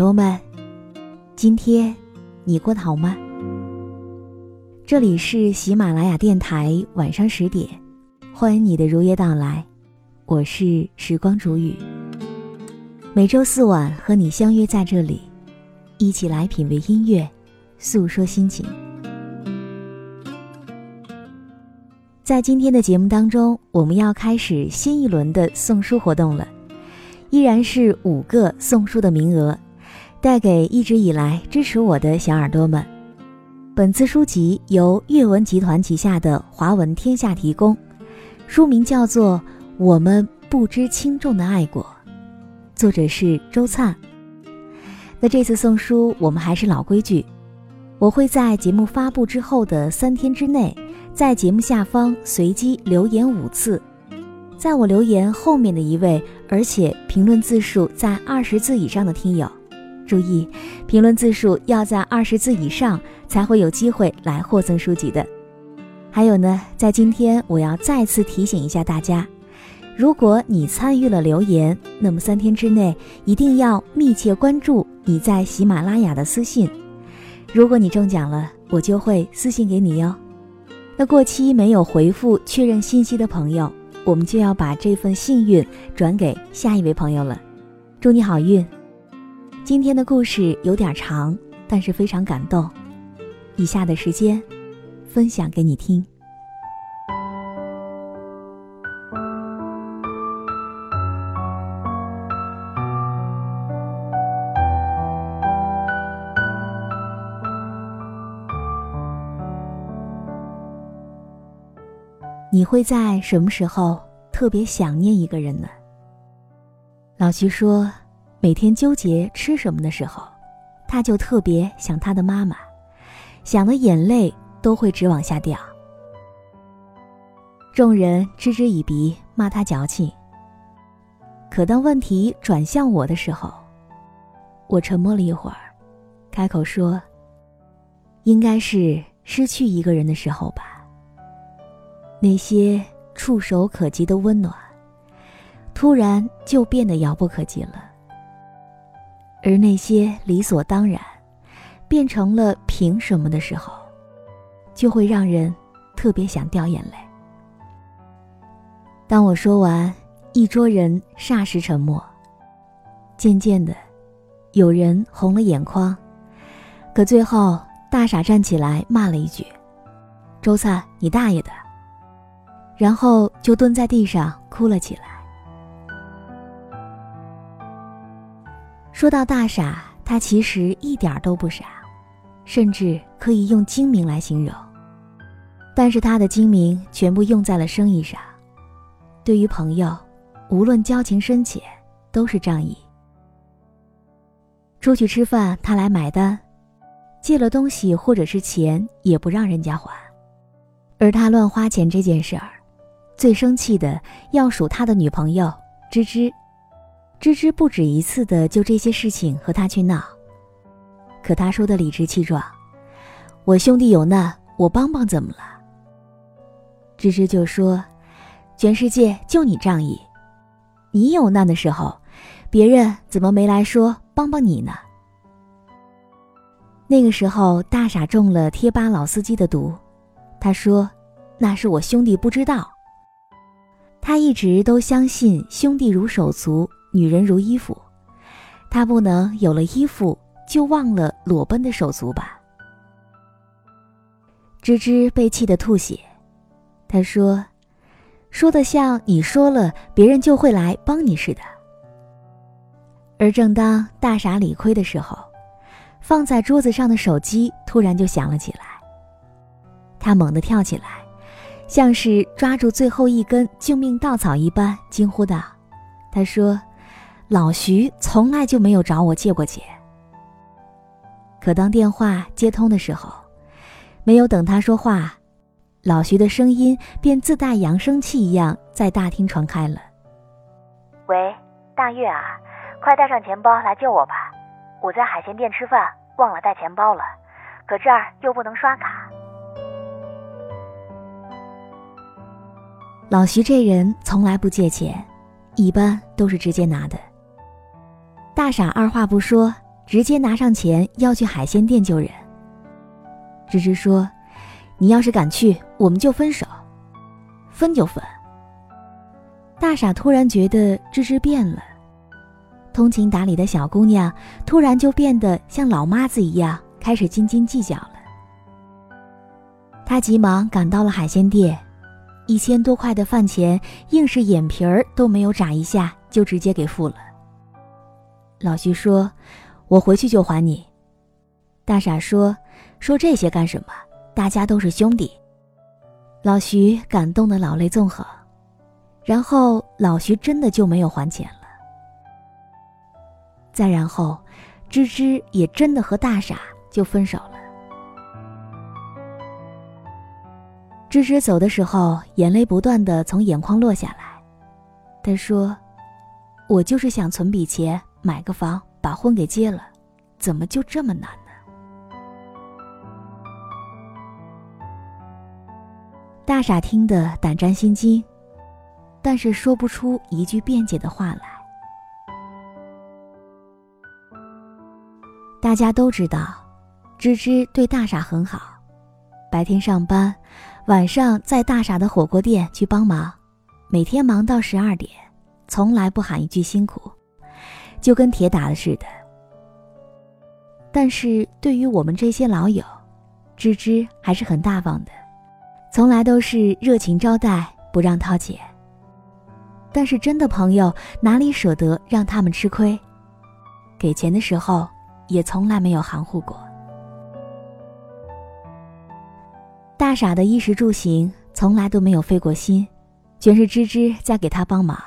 朵们，今天你过得好吗？这里是喜马拉雅电台，晚上十点，欢迎你的如约到来。我是时光煮雨，每周四晚和你相约在这里，一起来品味音乐，诉说心情。在今天的节目当中，我们要开始新一轮的送书活动了。依然是五个送书的名额，带给一直以来支持我的小耳朵们。本次书籍由阅文集团旗下的华文天下提供，书名叫做《我们不知轻重的爱过》，作者是周灿。那这次送书，我们还是老规矩，我会在节目发布之后的三天之内，在节目下方随机留言五次。在我留言后面的一位，而且评论字数在二十字以上的听友，注意，评论字数要在二十字以上才会有机会来获赠书籍的。还有呢，在今天我要再次提醒一下大家，如果你参与了留言，那么三天之内一定要密切关注你在喜马拉雅的私信。如果你中奖了，我就会私信给你哟。那过期没有回复确认信息的朋友。我们就要把这份幸运转给下一位朋友了，祝你好运。今天的故事有点长，但是非常感动。以下的时间，分享给你听。你会在什么时候特别想念一个人呢？老徐说，每天纠结吃什么的时候，他就特别想他的妈妈，想的眼泪都会直往下掉。众人嗤之以鼻，骂他矫情。可当问题转向我的时候，我沉默了一会儿，开口说：“应该是失去一个人的时候吧。”那些触手可及的温暖，突然就变得遥不可及了；而那些理所当然，变成了凭什么的时候，就会让人特别想掉眼泪。当我说完，一桌人霎时沉默。渐渐的，有人红了眼眶，可最后大傻站起来骂了一句：“周灿，你大爷的！”然后就蹲在地上哭了起来。说到大傻，他其实一点都不傻，甚至可以用精明来形容。但是他的精明全部用在了生意上。对于朋友，无论交情深浅，都是仗义。出去吃饭，他来买单；借了东西或者是钱，也不让人家还。而他乱花钱这件事儿。最生气的要数他的女朋友芝芝，芝芝不止一次的就这些事情和他去闹，可他说的理直气壮：“我兄弟有难，我帮帮怎么了？”芝芝就说：“全世界就你仗义，你有难的时候，别人怎么没来说帮帮你呢？”那个时候，大傻中了贴吧老司机的毒。他说：“那是我兄弟不知道。”他一直都相信兄弟如手足，女人如衣服。她不能有了衣服就忘了裸奔的手足吧？芝芝被气得吐血。他说：“说的像你说了，别人就会来帮你似的。”而正当大傻理亏的时候。放在桌子上的手机突然就响了起来。他猛地跳起来，像是抓住最后一根救命稻草一般，惊呼道：“他说，老徐从来就没有找我借过钱。”可当电话接通的时候，没有等他说话，老徐的声音便自带扬声器一样在大厅传开了：“喂，大月啊，快带上钱包来救我吧。”我在海鲜店吃饭，忘了带钱包了，可这儿又不能刷卡。老徐这人从来不借钱，一般都是直接拿的。大傻二话不说，直接拿上钱要去海鲜店救人。芝芝说：“你要是敢去，我们就分手，分就分。”大傻突然觉得芝芝变了。通情达理的小姑娘突然就变得像老妈子一样，开始斤斤计较了。他急忙赶到了海鲜店，一千多块的饭钱，硬是眼皮儿都没有眨一下，就直接给付了。老徐说：“我回去就还你。”大傻说：“说这些干什么？大家都是兄弟。”老徐感动的老泪纵横，然后老徐真的就没有还钱了。再然后，芝芝也真的和大傻就分手了。芝芝走的时候，眼泪不断的从眼眶落下来。他说：“我就是想存笔钱买个房，把婚给结了，怎么就这么难呢？”大傻听得胆战心惊，但是说不出一句辩解的话来。大家都知道，芝芝对大傻很好，白天上班，晚上在大傻的火锅店去帮忙，每天忙到十二点，从来不喊一句辛苦，就跟铁打的似的。但是对于我们这些老友，芝芝还是很大方的，从来都是热情招待，不让掏钱。但是真的朋友哪里舍得让他们吃亏？给钱的时候。也从来没有含糊过。大傻的衣食住行从来都没有费过心，全是芝芝在给他帮忙。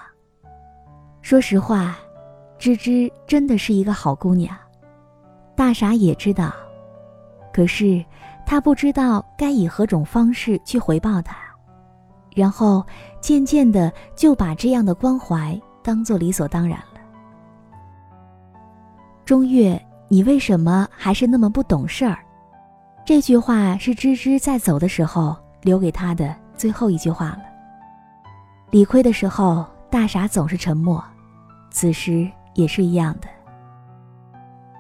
说实话，芝芝真的是一个好姑娘，大傻也知道，可是他不知道该以何种方式去回报她，然后渐渐的就把这样的关怀当做理所当然了。中月。你为什么还是那么不懂事儿？这句话是芝芝在走的时候留给他的最后一句话了。理亏的时候，大傻总是沉默，此时也是一样的。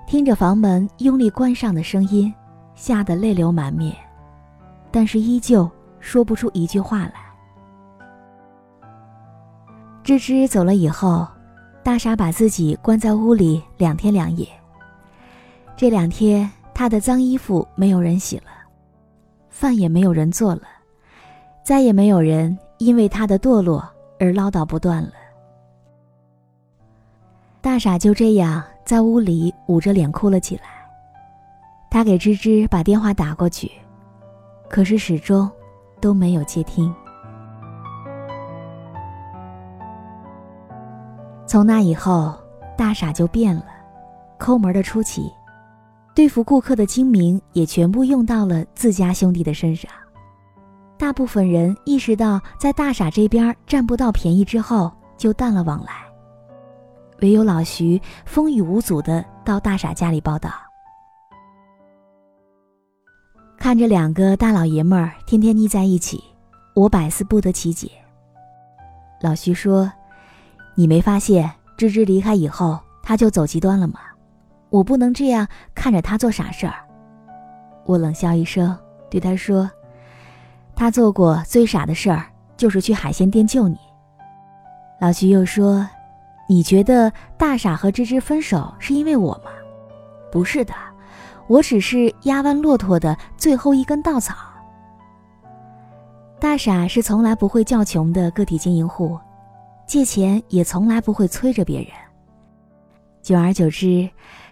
听着房门用力关上的声音，吓得泪流满面，但是依旧说不出一句话来。芝芝走了以后，大傻把自己关在屋里两天两夜。这两天，他的脏衣服没有人洗了，饭也没有人做了，再也没有人因为他的堕落而唠叨不断了。大傻就这样在屋里捂着脸哭了起来。他给芝芝把电话打过去，可是始终都没有接听。从那以后，大傻就变了，抠门的出奇。对付顾客的精明也全部用到了自家兄弟的身上。大部分人意识到在大傻这边占不到便宜之后，就淡了往来。唯有老徐风雨无阻的到大傻家里报道。看着两个大老爷们儿天天腻在一起，我百思不得其解。老徐说：“你没发现芝芝离开以后，他就走极端了吗？”我不能这样看着他做傻事儿，我冷笑一声，对他说：“他做过最傻的事儿，就是去海鲜店救你。”老徐又说：“你觉得大傻和芝芝分手是因为我吗？不是的，我只是压弯骆驼的最后一根稻草。”大傻是从来不会叫穷的个体经营户，借钱也从来不会催着别人。久而久之，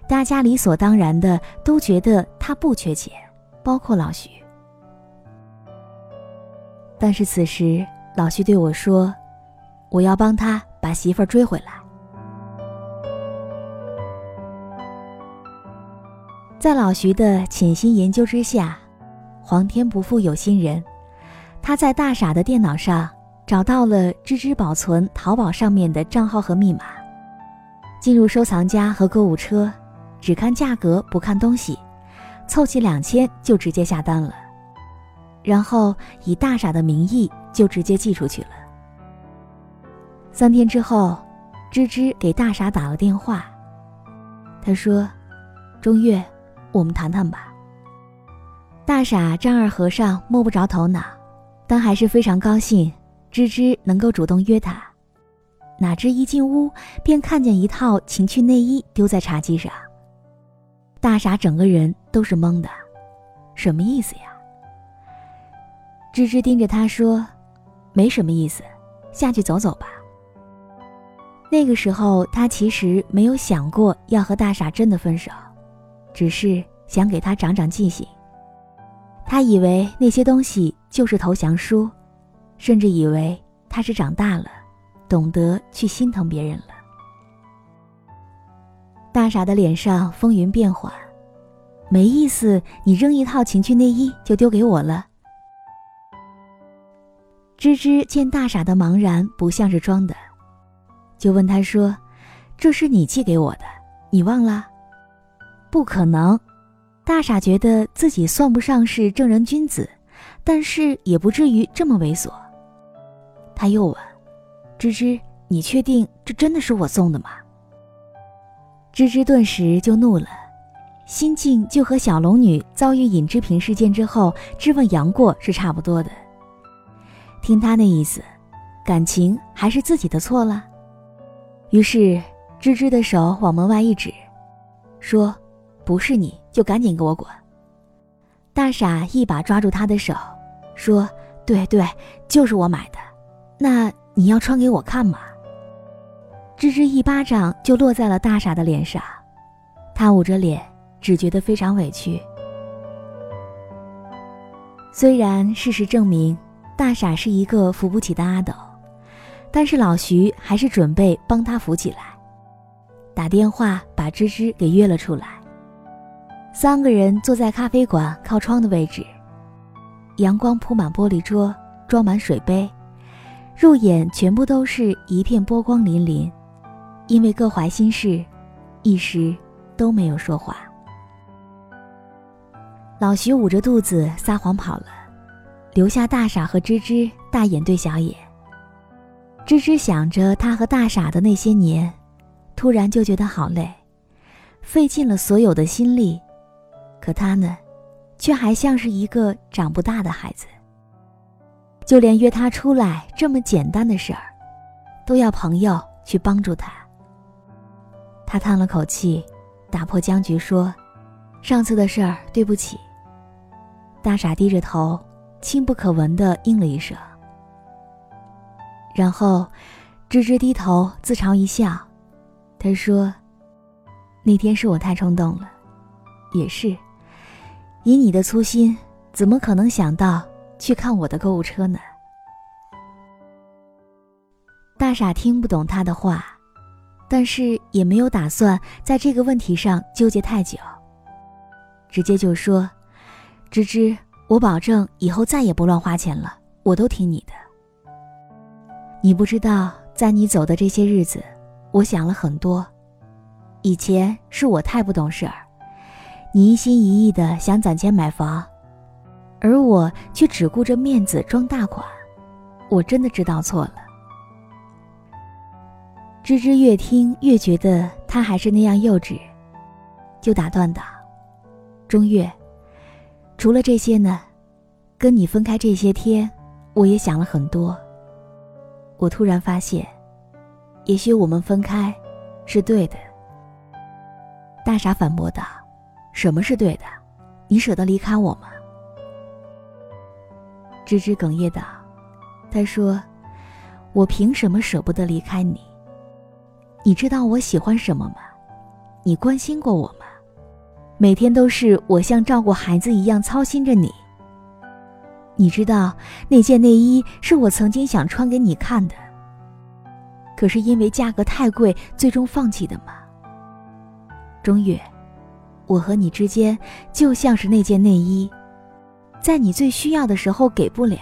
大家理所当然的都觉得他不缺钱，包括老徐。但是此时，老徐对我说：“我要帮他把媳妇儿追回来。”在老徐的潜心研究之下，皇天不负有心人，他在大傻的电脑上找到了芝芝保存淘宝上面的账号和密码。进入收藏夹和购物车，只看价格不看东西，凑齐两千就直接下单了，然后以大傻的名义就直接寄出去了。三天之后，芝芝给大傻打了电话，他说：“中月，我们谈谈吧。”大傻丈二和尚摸不着头脑，但还是非常高兴，芝芝能够主动约他。哪知一进屋，便看见一套情趣内衣丢在茶几上。大傻整个人都是懵的，什么意思呀？芝芝盯着他说：“没什么意思，下去走走吧。”那个时候，他其实没有想过要和大傻真的分手，只是想给他长长记性。他以为那些东西就是投降书，甚至以为他是长大了。懂得去心疼别人了。大傻的脸上风云变幻，没意思，你扔一套情趣内衣就丢给我了。芝芝见大傻的茫然不像是装的，就问他说：“这是你寄给我的，你忘了？”不可能，大傻觉得自己算不上是正人君子，但是也不至于这么猥琐。他又问。芝芝，你确定这真的是我送的吗？芝芝顿时就怒了，心境就和小龙女遭遇尹志平事件之后质问杨过是差不多的。听他那意思，感情还是自己的错了。于是芝芝的手往门外一指，说：“不是你就赶紧给我滚。”大傻一把抓住他的手，说：“对对，就是我买的。那。”你要穿给我看吗？芝芝一巴掌就落在了大傻的脸上，他捂着脸，只觉得非常委屈。虽然事实证明大傻是一个扶不起的阿斗，但是老徐还是准备帮他扶起来，打电话把芝芝给约了出来。三个人坐在咖啡馆靠窗的位置，阳光铺满玻璃桌，装满水杯。入眼全部都是一片波光粼粼，因为各怀心事，一时都没有说话。老徐捂着肚子撒谎跑了，留下大傻和芝芝大眼对小眼。芝芝想着他和大傻的那些年，突然就觉得好累，费尽了所有的心力，可他呢，却还像是一个长不大的孩子。就连约他出来这么简单的事儿，都要朋友去帮助他。他叹了口气，打破僵局说：“上次的事儿，对不起。”大傻低着头，轻不可闻的应了一声。然后，芝芝低头自嘲一笑，他说：“那天是我太冲动了，也是。以你的粗心，怎么可能想到？”去看我的购物车呢。大傻听不懂他的话，但是也没有打算在这个问题上纠结太久，直接就说：“芝芝，我保证以后再也不乱花钱了，我都听你的。你不知道，在你走的这些日子，我想了很多。以前是我太不懂事儿，你一心一意的想攒钱买房。”而我却只顾着面子装大款，我真的知道错了。芝芝越听越觉得他还是那样幼稚，就打断道：“钟月，除了这些呢，跟你分开这些天，我也想了很多。我突然发现，也许我们分开，是对的。大傻反驳道：“什么是对的？你舍得离开我吗？”芝芝哽咽道：“他说，我凭什么舍不得离开你？你知道我喜欢什么吗？你关心过我吗？每天都是我像照顾孩子一样操心着你。你知道那件内衣是我曾经想穿给你看的，可是因为价格太贵，最终放弃的吗？”钟月，我和你之间就像是那件内衣，在你最需要的时候给不了，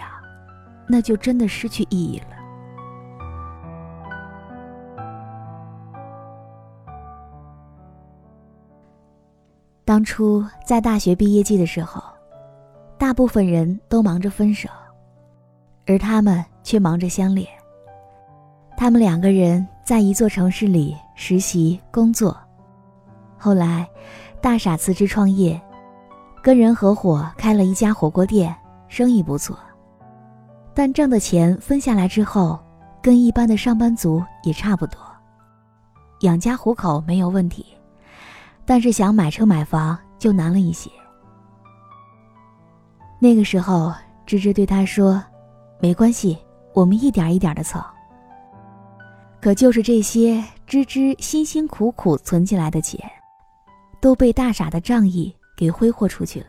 那就真的失去意义了。当初在大学毕业季的时候，大部分人都忙着分手，而他们却忙着相恋。他们两个人在一座城市里实习工作。后来，大傻辞职创业，跟人合伙开了一家火锅店，生意不错。但挣的钱分下来之后，跟一般的上班族也差不多，养家糊口没有问题，但是想买车买房就难了一些。那个时候，芝芝对他说：“没关系，我们一点一点的凑。”可就是这些芝芝辛辛苦苦存起来的钱。都被大傻的仗义给挥霍出去了。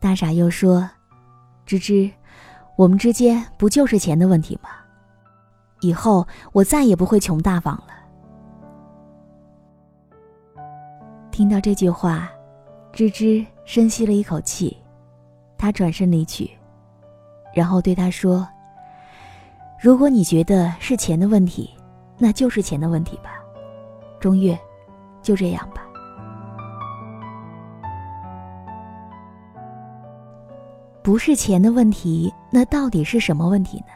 大傻又说：“芝芝，我们之间不就是钱的问题吗？以后我再也不会穷大方了。”听到这句话，芝芝深吸了一口气，他转身离去，然后对他说：“如果你觉得是钱的问题，那就是钱的问题吧，钟月。”就这样吧。不是钱的问题，那到底是什么问题呢？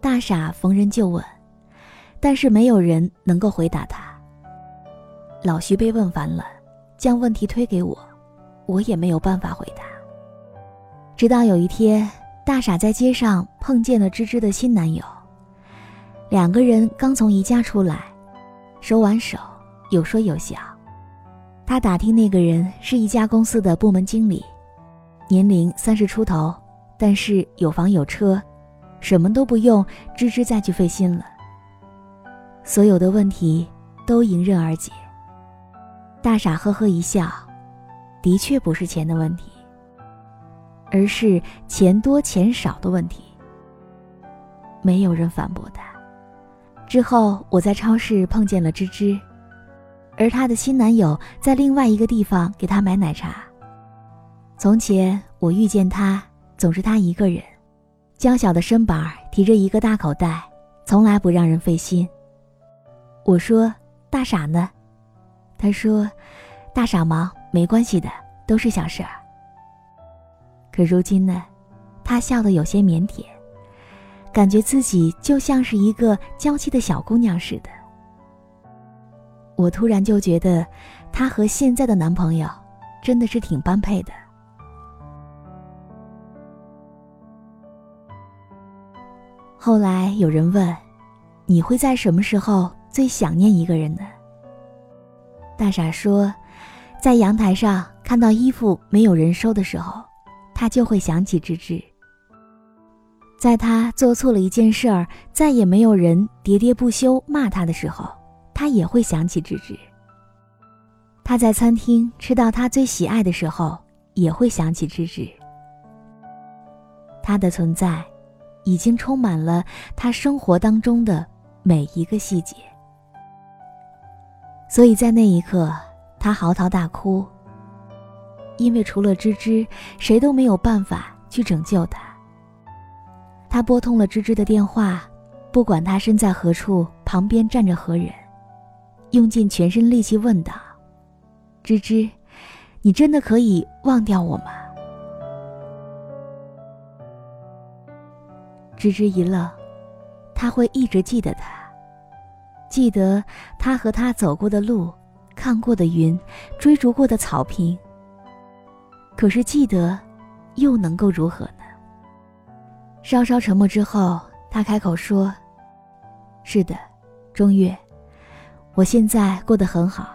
大傻逢人就问，但是没有人能够回答他。老徐被问烦了，将问题推给我，我也没有办法回答。直到有一天，大傻在街上碰见了芝芝的新男友，两个人刚从宜家出来，手挽手。有说有笑，他打听那个人是一家公司的部门经理，年龄三十出头，但是有房有车，什么都不用芝芝再去费心了。所有的问题都迎刃而解。大傻呵呵一笑，的确不是钱的问题，而是钱多钱少的问题。没有人反驳他。之后我在超市碰见了芝芝。而她的新男友在另外一个地方给她买奶茶。从前我遇见他，总是他一个人，娇小的身板提着一个大口袋，从来不让人费心。我说：“大傻呢？”他说：“大傻忙，没关系的，都是小事儿。”可如今呢，他笑得有些腼腆，感觉自己就像是一个娇气的小姑娘似的。我突然就觉得，她和现在的男朋友真的是挺般配的。后来有人问：“你会在什么时候最想念一个人呢？”大傻说：“在阳台上看到衣服没有人收的时候，他就会想起芝芝。在他做错了一件事儿，再也没有人喋喋不休骂他的时候。”他也会想起芝芝。他在餐厅吃到他最喜爱的时候，也会想起芝芝。他的存在，已经充满了他生活当中的每一个细节。所以在那一刻，他嚎啕大哭，因为除了芝芝，谁都没有办法去拯救他。他拨通了芝芝的电话，不管他身在何处，旁边站着何人。用尽全身力气问道：“芝芝，你真的可以忘掉我吗？”芝芝一愣，他会一直记得他，记得他和他走过的路，看过的云，追逐过的草坪。可是记得，又能够如何呢？稍稍沉默之后，他开口说：“是的，钟月，我现在过得很好，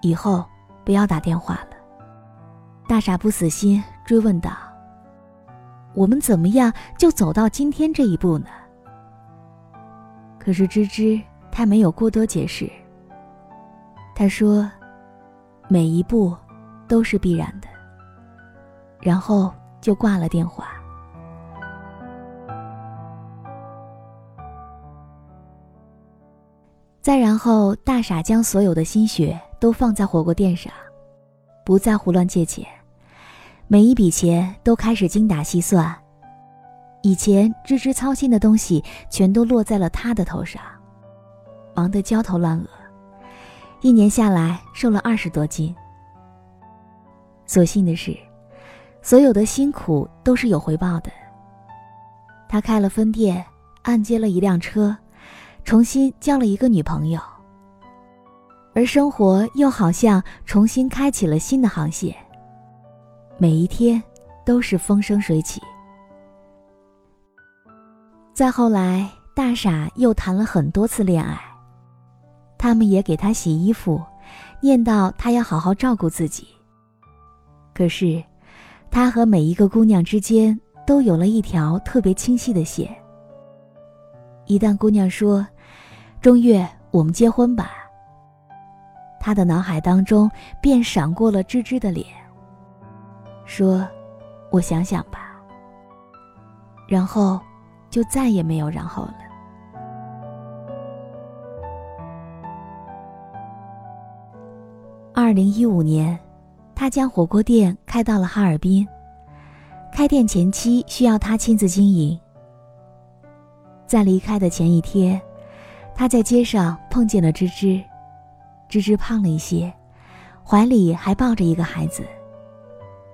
以后不要打电话了。”大傻不死心，追问道：“我们怎么样就走到今天这一步呢？”可是芝芝她没有过多解释。他说：“每一步都是必然的。”然后就挂了电话。再然后，大傻将所有的心血都放在火锅店上，不再胡乱借钱，每一笔钱都开始精打细算。以前芝芝操心的东西，全都落在了他的头上，忙得焦头烂额。一年下来，瘦了二十多斤。所幸的是，所有的辛苦都是有回报的。他开了分店，按揭了一辆车。重新交了一个女朋友，而生活又好像重新开启了新的航线。每一天都是风生水起。再后来，大傻又谈了很多次恋爱，他们也给他洗衣服，念叨他要好好照顾自己。可是，他和每一个姑娘之间都有了一条特别清晰的线。一旦姑娘说，钟月，我们结婚吧。他的脑海当中便闪过了芝芝的脸，说：“我想想吧。”然后，就再也没有然后了。二零一五年，他将火锅店开到了哈尔滨。开店前期需要他亲自经营。在离开的前一天。他在街上碰见了芝芝，芝芝胖了一些，怀里还抱着一个孩子，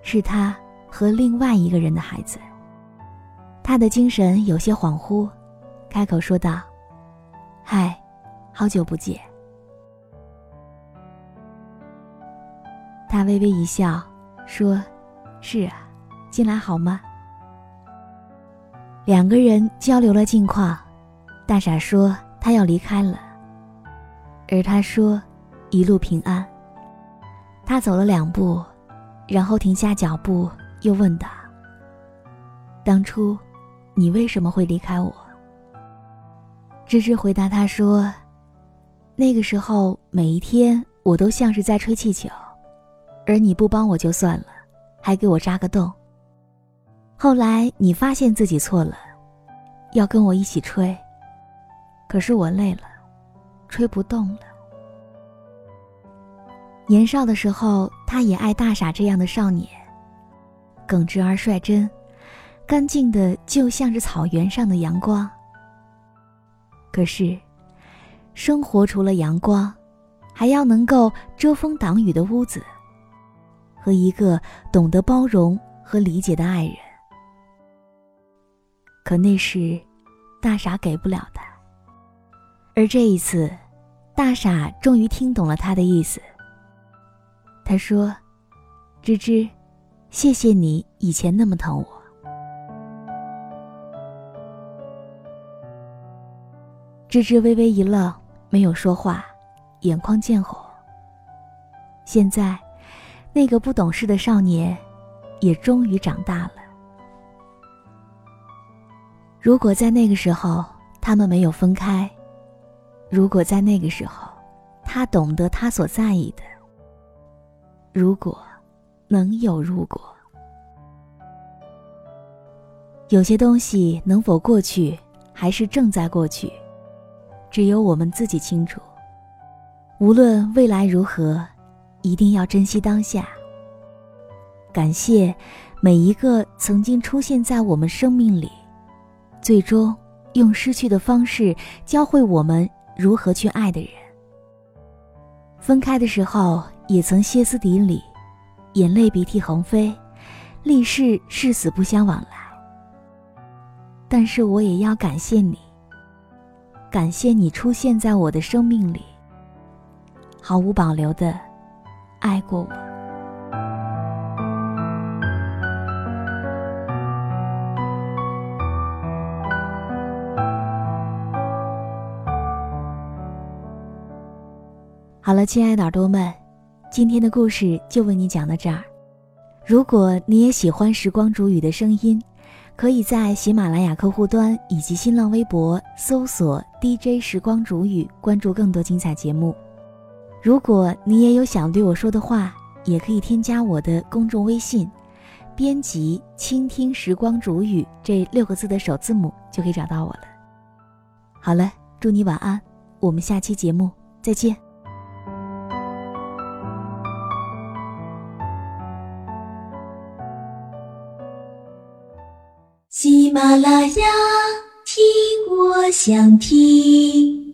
是他和另外一个人的孩子。他的精神有些恍惚，开口说道：“嗨，好久不见。”他微微一笑，说：“是啊，近来好吗？”两个人交流了近况，大傻说。他要离开了，而他说：“一路平安。”他走了两步，然后停下脚步，又问道：“当初，你为什么会离开我？”芝芝回答他说：“那个时候，每一天我都像是在吹气球，而你不帮我就算了，还给我扎个洞。后来你发现自己错了，要跟我一起吹。”可是我累了，吹不动了。年少的时候，他也爱大傻这样的少年，耿直而率真，干净的就像是草原上的阳光。可是，生活除了阳光，还要能够遮风挡雨的屋子，和一个懂得包容和理解的爱人。可那是，大傻给不了的。而这一次，大傻终于听懂了他的意思。他说：“芝芝，谢谢你以前那么疼我。”芝芝微微一愣，没有说话，眼眶渐红。现在，那个不懂事的少年，也终于长大了。如果在那个时候他们没有分开，如果在那个时候，他懂得他所在意的。如果能有如果，有些东西能否过去，还是正在过去，只有我们自己清楚。无论未来如何，一定要珍惜当下。感谢每一个曾经出现在我们生命里，最终用失去的方式教会我们。如何去爱的人？分开的时候也曾歇斯底里，眼泪鼻涕横飞，立誓誓死不相往来。但是我也要感谢你，感谢你出现在我的生命里，毫无保留的爱过我。好了，亲爱的耳朵们，今天的故事就为你讲到这儿。如果你也喜欢时光煮雨的声音，可以在喜马拉雅客户端以及新浪微博搜索 DJ 时光煮雨，关注更多精彩节目。如果你也有想对我说的话，也可以添加我的公众微信，编辑“倾听时光煮雨”这六个字的首字母，就可以找到我了。好了，祝你晚安，我们下期节目再见。马拉雅，听我想听。